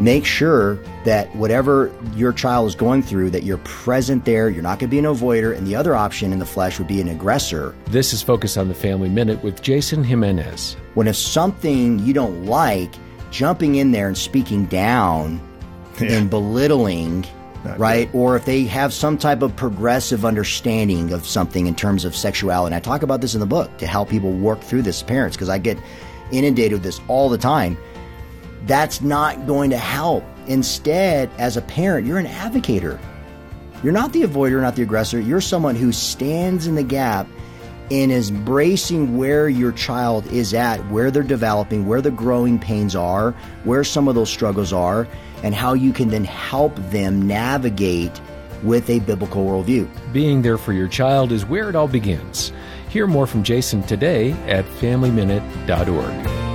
make sure that whatever your child is going through that you're present there. You're not going to be an avoider. And the other option in the flesh would be an aggressor. This is focus on the family minute with jason jimenez. When if something you don't like jumping in there and speaking down yeah. and belittling not right? Good. or if they have some type of progressive understanding of something in terms of sexuality. And i talk about this in the book to help people work through this parents because i get inundated with this all the time that's not going to help. Instead, as a parent, you're an advocator. You're not the avoider, not the aggressor. You're someone who stands in the gap and is embracing where your child is at, where they're developing, where the growing pains are, where some of those struggles are, and how you can then help them navigate with a biblical worldview. Being there for your child is where it all begins. Hear more from Jason today at FamilyMinute.org.